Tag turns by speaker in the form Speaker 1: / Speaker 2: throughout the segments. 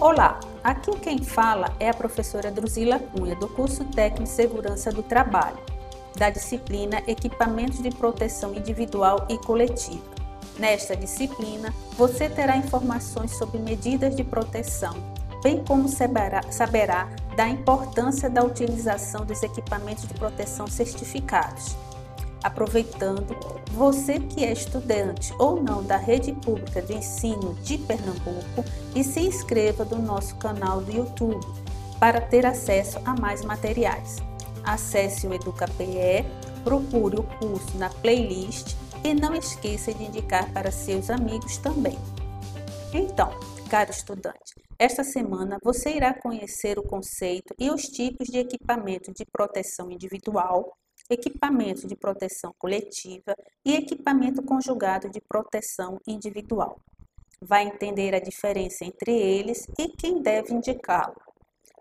Speaker 1: Olá, aqui quem fala é a professora Druzila Cunha, do curso Técnico Segurança do Trabalho, da disciplina Equipamentos de Proteção Individual e Coletiva. Nesta disciplina, você terá informações sobre medidas de proteção, bem como saberá, saberá da importância da utilização dos equipamentos de proteção certificados. Aproveitando, você que é estudante ou não da rede pública de ensino de Pernambuco e se inscreva no nosso canal do YouTube para ter acesso a mais materiais. Acesse o EducaPE, procure o curso na playlist e não esqueça de indicar para seus amigos também. Então, caro estudante, esta semana você irá conhecer o conceito e os tipos de equipamento de proteção individual equipamento de proteção coletiva e equipamento conjugado de proteção individual. Vai entender a diferença entre eles e quem deve indicá-lo.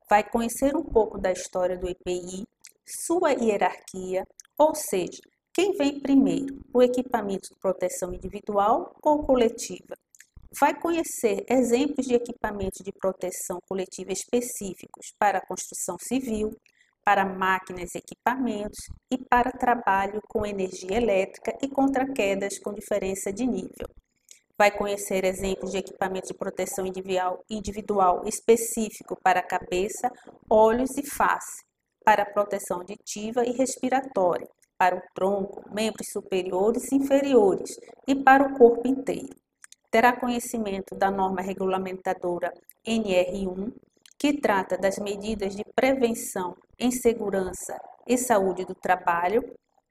Speaker 1: Vai conhecer um pouco da história do EPI, sua hierarquia, ou seja, quem vem primeiro, o equipamento de proteção individual ou coletiva. Vai conhecer exemplos de equipamentos de proteção coletiva específicos para a construção civil, para máquinas e equipamentos e para trabalho com energia elétrica e contra quedas com diferença de nível. Vai conhecer exemplos de equipamento de proteção individual, específico para a cabeça, olhos e face, para proteção auditiva e respiratória, para o tronco, membros superiores e inferiores e para o corpo inteiro. Terá conhecimento da norma regulamentadora NR1, que trata das medidas de prevenção em segurança e saúde do trabalho,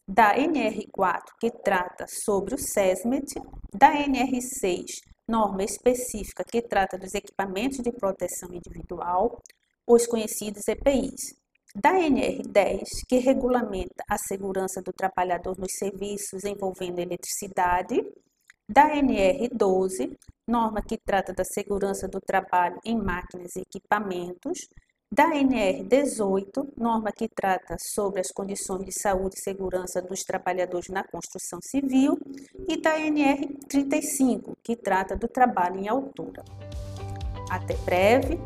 Speaker 1: da NR4, que trata sobre o SESMET, da NR6, norma específica que trata dos equipamentos de proteção individual, os conhecidos EPIs, da NR10, que regulamenta a segurança do trabalhador nos serviços envolvendo eletricidade, da NR12, norma que trata da segurança do trabalho em máquinas e equipamentos, da NR18, norma que trata sobre as condições de saúde e segurança dos trabalhadores na construção civil, e da NR35, que trata do trabalho em altura. Até breve,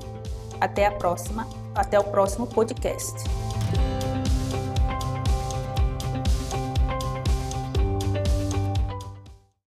Speaker 1: até a próxima, até o próximo podcast.